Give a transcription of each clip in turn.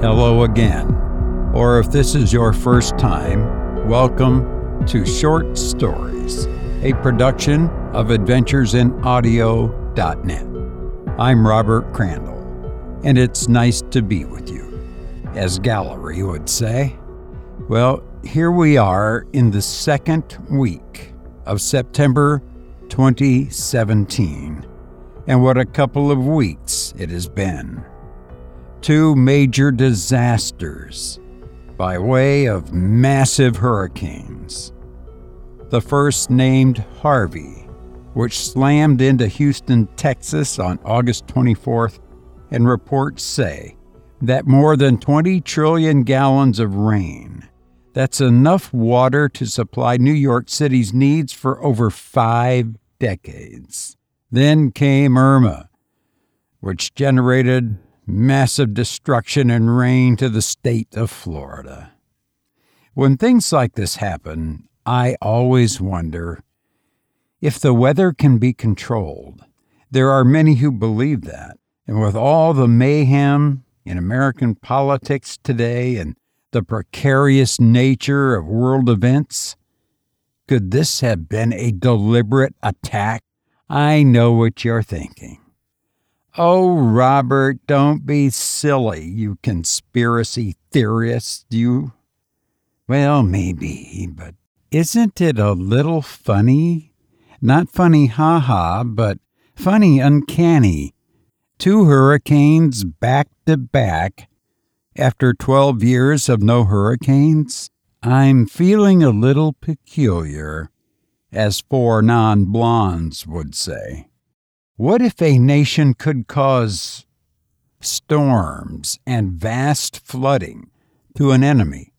hello again. Or if this is your first time, welcome to Short Stories, a production of AdventuresInAudio.net. I'm Robert Crandall, and it's nice to be with you, as Gallery would say. Well, here we are in the second week of September 2017, and what a couple of weeks it has been. Two major disasters by way of massive hurricanes. The first named Harvey, which slammed into Houston, Texas on August 24th, and reports say that more than 20 trillion gallons of rain, that's enough water to supply New York City's needs for over five decades. Then came Irma, which generated massive destruction and rain to the state of Florida. When things like this happen, I always wonder if the weather can be controlled. There are many who believe that. And with all the mayhem in American politics today and the precarious nature of world events, could this have been a deliberate attack? I know what you're thinking. Oh, Robert, don't be silly, you conspiracy theorist, you. Well, maybe, but isn't it a little funny? Not funny, ha ha, but funny, uncanny. Two hurricanes back to back after 12 years of no hurricanes? I'm feeling a little peculiar, as four non blondes would say. What if a nation could cause storms and vast flooding to an enemy?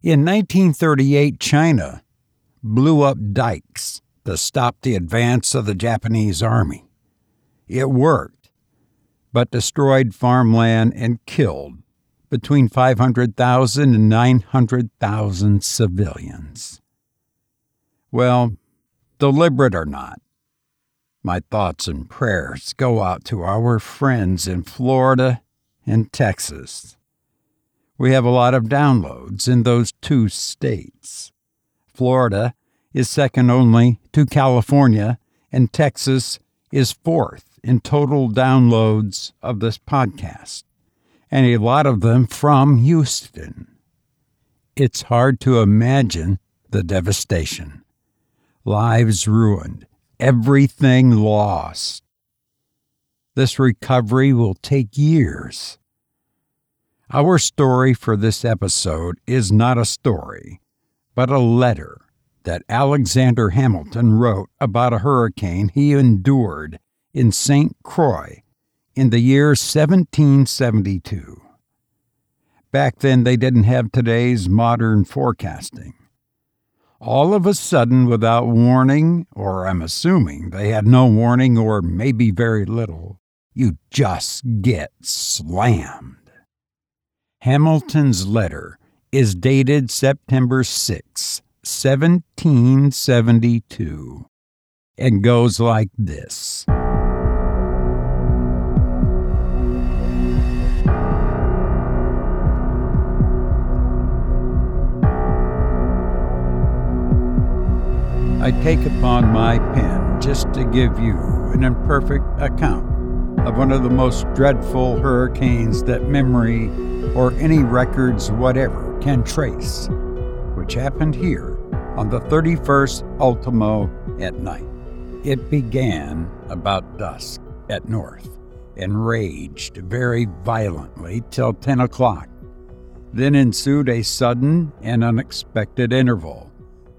In 1938, China blew up dikes to stop the advance of the Japanese army. It worked, but destroyed farmland and killed between 500,000 and 900,000 civilians. Well, deliberate or not, my thoughts and prayers go out to our friends in Florida and Texas. We have a lot of downloads in those two states. Florida is second only to California, and Texas is fourth in total downloads of this podcast, and a lot of them from Houston. It's hard to imagine the devastation. Lives ruined, everything lost. This recovery will take years. Our story for this episode is not a story, but a letter that Alexander Hamilton wrote about a hurricane he endured in St. Croix in the year 1772. Back then, they didn't have today's modern forecasting all of a sudden without warning, or I'm assuming they had no warning or maybe very little, you just get slammed. Hamilton's letter is dated September 6, 1772, and goes like this. I take upon my pen just to give you an imperfect account of one of the most dreadful hurricanes that memory or any records whatever can trace, which happened here on the 31st ultimo at night. It began about dusk at north and raged very violently till 10 o'clock. Then ensued a sudden and unexpected interval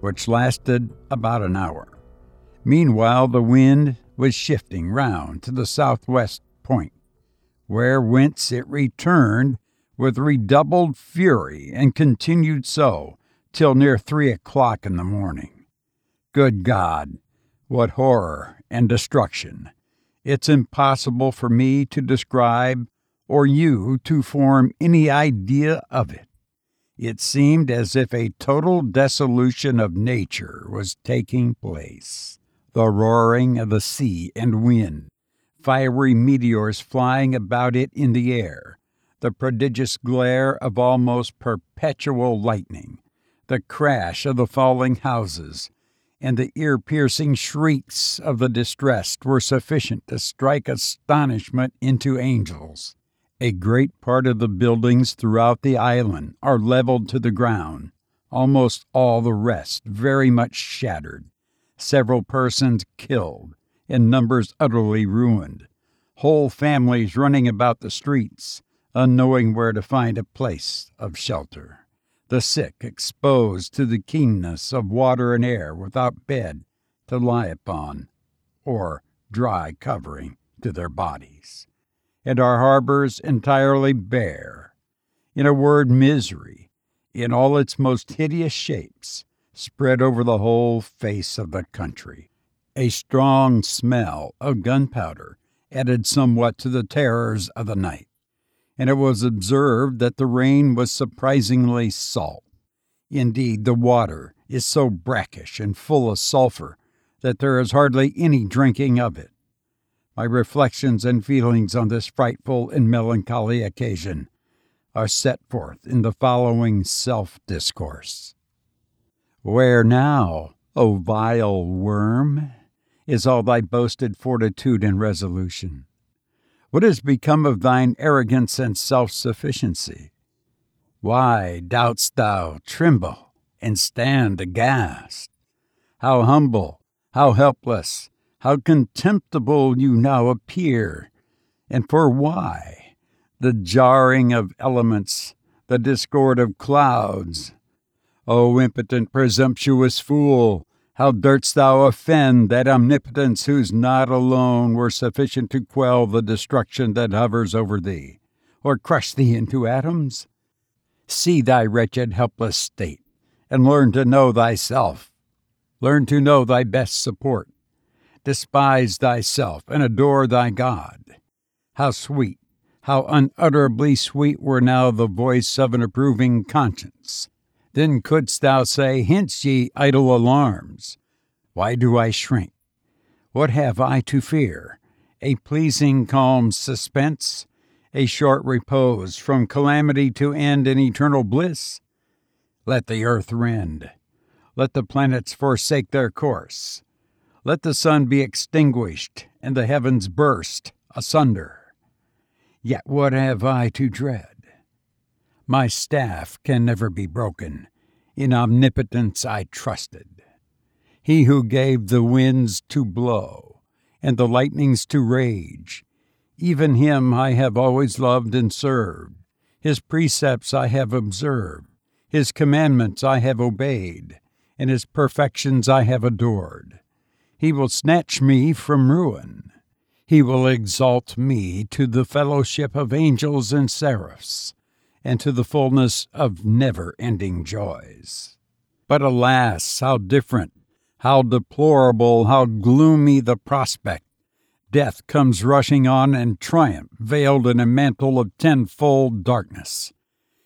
which lasted about an hour. Meanwhile, the wind was shifting round to the southwest point, where whence it returned with redoubled fury and continued so till near three o'clock in the morning. Good God, what horror and destruction! It's impossible for me to describe or you to form any idea of it. It seemed as if a total dissolution of nature was taking place. The roaring of the sea and wind, fiery meteors flying about it in the air, the prodigious glare of almost perpetual lightning, the crash of the falling houses, and the ear piercing shrieks of the distressed were sufficient to strike astonishment into angels. A great part of the buildings throughout the island are leveled to the ground, almost all the rest very much shattered, several persons killed, and numbers utterly ruined, whole families running about the streets, unknowing where to find a place of shelter. The sick exposed to the keenness of water and air without bed to lie upon or dry covering to their bodies, and our harbors entirely bare. In a word, misery, in all its most hideous shapes, spread over the whole face of the country. A strong smell of gunpowder added somewhat to the terrors of the night and it was observed that the rain was surprisingly salt. Indeed, the water is so brackish and full of sulfur that there is hardly any drinking of it. My reflections and feelings on this frightful and melancholy occasion are set forth in the following self discourse. Where now, O vile worm, is all thy boasted fortitude and resolution? What has become of thine arrogance and self sufficiency? Why doubt'st thou tremble and stand aghast? How humble, how helpless, how contemptible you now appear, and for why? The jarring of elements, the discord of clouds. O impotent, presumptuous fool, how durst thou offend that omnipotence whose nod alone were sufficient to quell the destruction that hovers over thee, or crush thee into atoms? See thy wretched, helpless state, and learn to know thyself. Learn to know thy best support. Despise thyself and adore thy God. How sweet, how unutterably sweet were now the voice of an approving conscience then couldst thou say, Hence, ye idle alarms. Why do I shrink? What have I to fear? A pleasing, calm suspense? A short repose from calamity to end in eternal bliss? Let the earth rend. Let the planets forsake their course. Let the sun be extinguished and the heavens burst asunder. Yet what have I to dread? My staff can never be broken. In omnipotence I trusted. He who gave the winds to blow and the lightnings to rage, even him I have always loved and served. His precepts I have observed, his commandments I have obeyed, and his perfections I have adored. He will snatch me from ruin. He will exalt me to the fellowship of angels and seraphs and to the fullness of never ending joys. But alas, how different, how deplorable, how gloomy the prospect! Death comes rushing on in triumph, veiled in a mantle of tenfold darkness.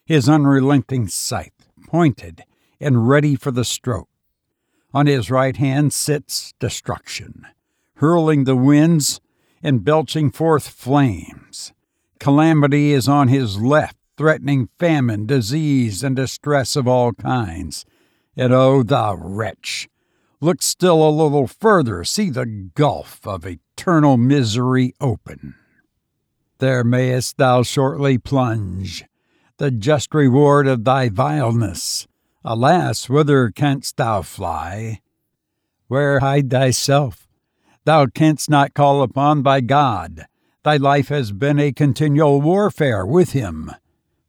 His unrelenting scythe pointed and ready for the stroke. On his right hand sits destruction, hurling the winds and belching forth flames. Calamity is on his left, threatening famine, disease, and distress of all kinds. And oh, thou wretch! Look still a little further, see the gulf of eternal misery open. There mayest thou shortly plunge, the just reward of thy vileness. Alas, whither canst thou fly? Where hide thyself? Thou canst not call upon thy God. Thy life has been a continual warfare with him.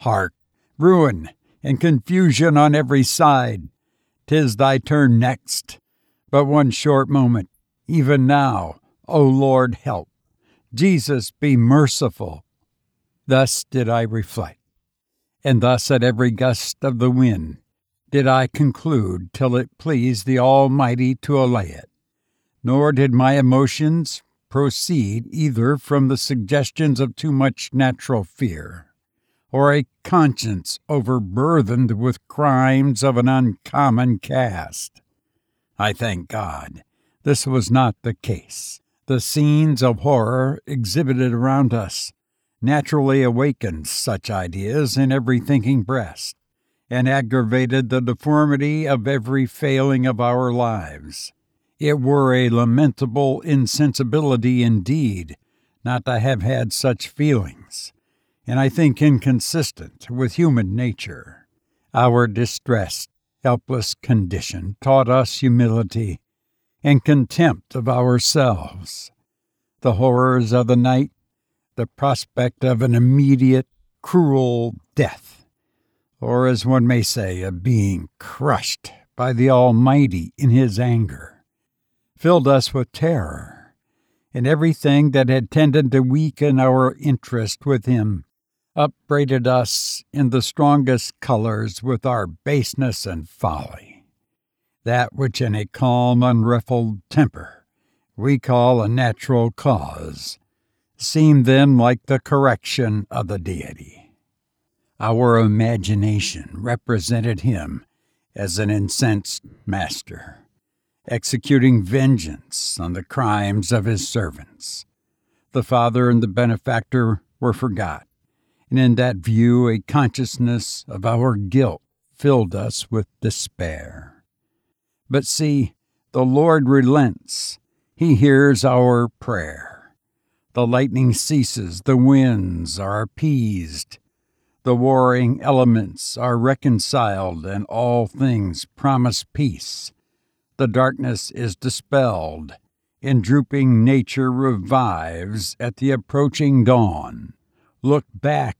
Hark, ruin and confusion on every side. Tis thy turn next. But one short moment, even now, O Lord, help. Jesus, be merciful. Thus did I reflect, and thus at every gust of the wind did I conclude till it pleased the Almighty to allay it. Nor did my emotions proceed either from the suggestions of too much natural fear or a conscience overburthened with crimes of an uncommon cast. I thank God this was not the case. The scenes of horror exhibited around us naturally awakened such ideas in every thinking breast, and aggravated the deformity of every failing of our lives. It were a lamentable insensibility indeed not to have had such feelings, and I think inconsistent with human nature. Our distressed, helpless condition taught us humility and contempt of ourselves. The horrors of the night, the prospect of an immediate, cruel death, or as one may say, of being crushed by the Almighty in His anger filled us with terror, and everything that had tended to weaken our interest with him upbraided us in the strongest colors with our baseness and folly. That which in a calm, unruffled temper we call a natural cause seemed then like the correction of the deity. Our imagination represented him as an incensed master executing vengeance on the crimes of his servants. The Father and the benefactor were forgot, and in that view a consciousness of our guilt filled us with despair. But see, the Lord relents. He hears our prayer. The lightning ceases, the winds are appeased, the warring elements are reconciled, and all things promise peace the darkness is dispelled, and drooping nature revives at the approaching dawn. Look back,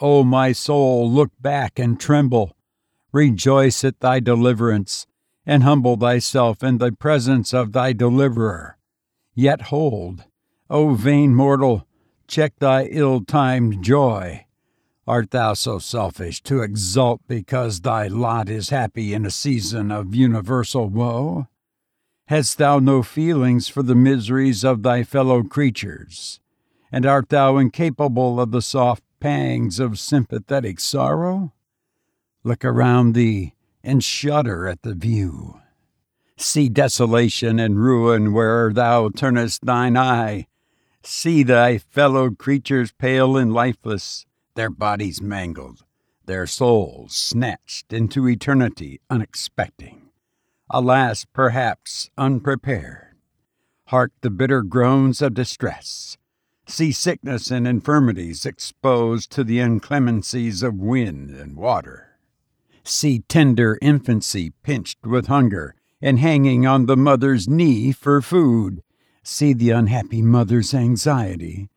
O my soul, look back and tremble. Rejoice at thy deliverance, and humble thyself in the presence of thy deliverer. Yet hold, O vain mortal, check thy ill timed joy Art thou so selfish to exult because thy lot is happy in a season of universal woe? Hast thou no feelings for the miseries of thy fellow creatures? And art thou incapable of the soft pangs of sympathetic sorrow? Look around thee and shudder at the view. See desolation and ruin where thou turnest thine eye. See thy fellow creatures pale and lifeless their bodies mangled, their souls snatched into eternity unexpecting. Alas, perhaps unprepared. Hark the bitter groans of distress. See sickness and infirmities exposed to the inclemencies of wind and water. See tender infancy pinched with hunger and hanging on the mother's knee for food. See the unhappy mother's anxiety.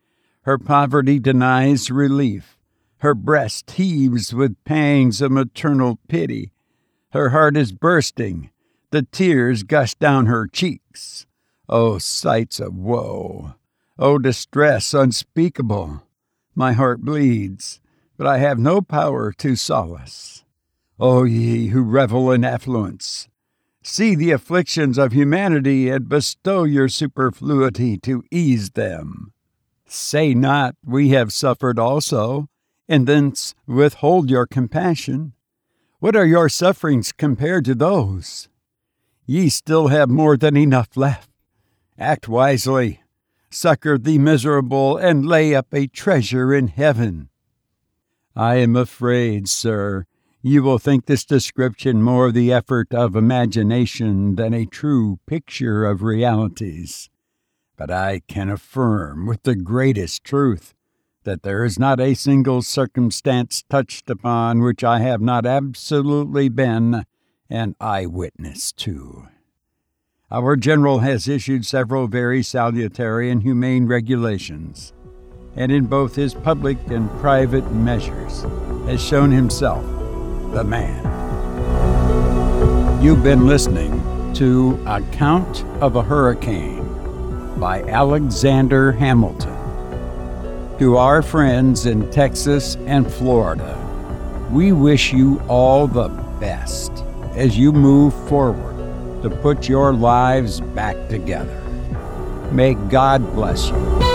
Her poverty denies relief. Her breast heaves with pangs of maternal pity. Her heart is bursting. The tears gush down her cheeks. Oh, sights of woe! Oh, distress unspeakable! My heart bleeds, but I have no power to solace. O oh, ye who revel in affluence, see the afflictions of humanity and bestow your superfluity to ease them. Say not, We have suffered also and thence withhold your compassion. What are your sufferings compared to those? Ye still have more than enough left. Act wisely, succor the miserable, and lay up a treasure in heaven. I am afraid, sir, you will think this description more the effort of imagination than a true picture of realities. But I can affirm with the greatest truth that there is not a single circumstance touched upon which I have not absolutely been an eyewitness to. Our general has issued several very salutary and humane regulations, and in both his public and private measures has shown himself the man. You've been listening to Account of a Hurricane by Alexander Hamilton. To our friends in Texas and Florida, we wish you all the best as you move forward to put your lives back together. May God bless you.